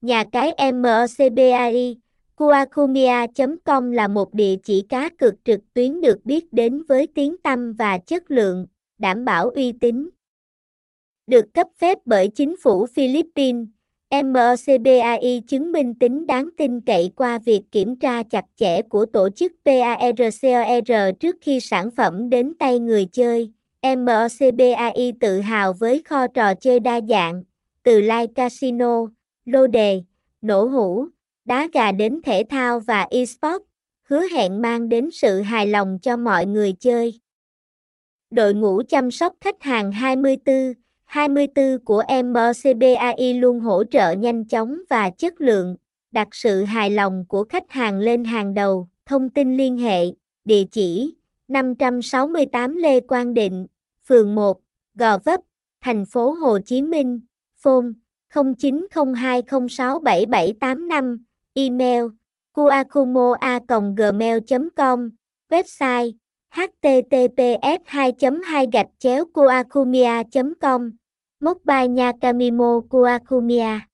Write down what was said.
Nhà cái MOCBAI, Kuakumia.com là một địa chỉ cá cược trực tuyến được biết đến với tiếng tăm và chất lượng, đảm bảo uy tín. Được cấp phép bởi chính phủ Philippines, MOCBAI chứng minh tính đáng tin cậy qua việc kiểm tra chặt chẽ của tổ chức PARCOR trước khi sản phẩm đến tay người chơi. MOCBAI tự hào với kho trò chơi đa dạng, từ live casino, lô đề, nổ hũ, đá gà đến thể thao và eSports, hứa hẹn mang đến sự hài lòng cho mọi người chơi. Đội ngũ chăm sóc khách hàng 24 24 của MCBAI luôn hỗ trợ nhanh chóng và chất lượng, đặt sự hài lòng của khách hàng lên hàng đầu. Thông tin liên hệ, địa chỉ 568 Lê Quang Định, phường 1, Gò Vấp, thành phố Hồ Chí Minh, phone 0902067785, email kuakumoa.gmail.com, website https 2 2 gạch chéo kuakumia com Mokbai Nha Kamimo Kuakumia.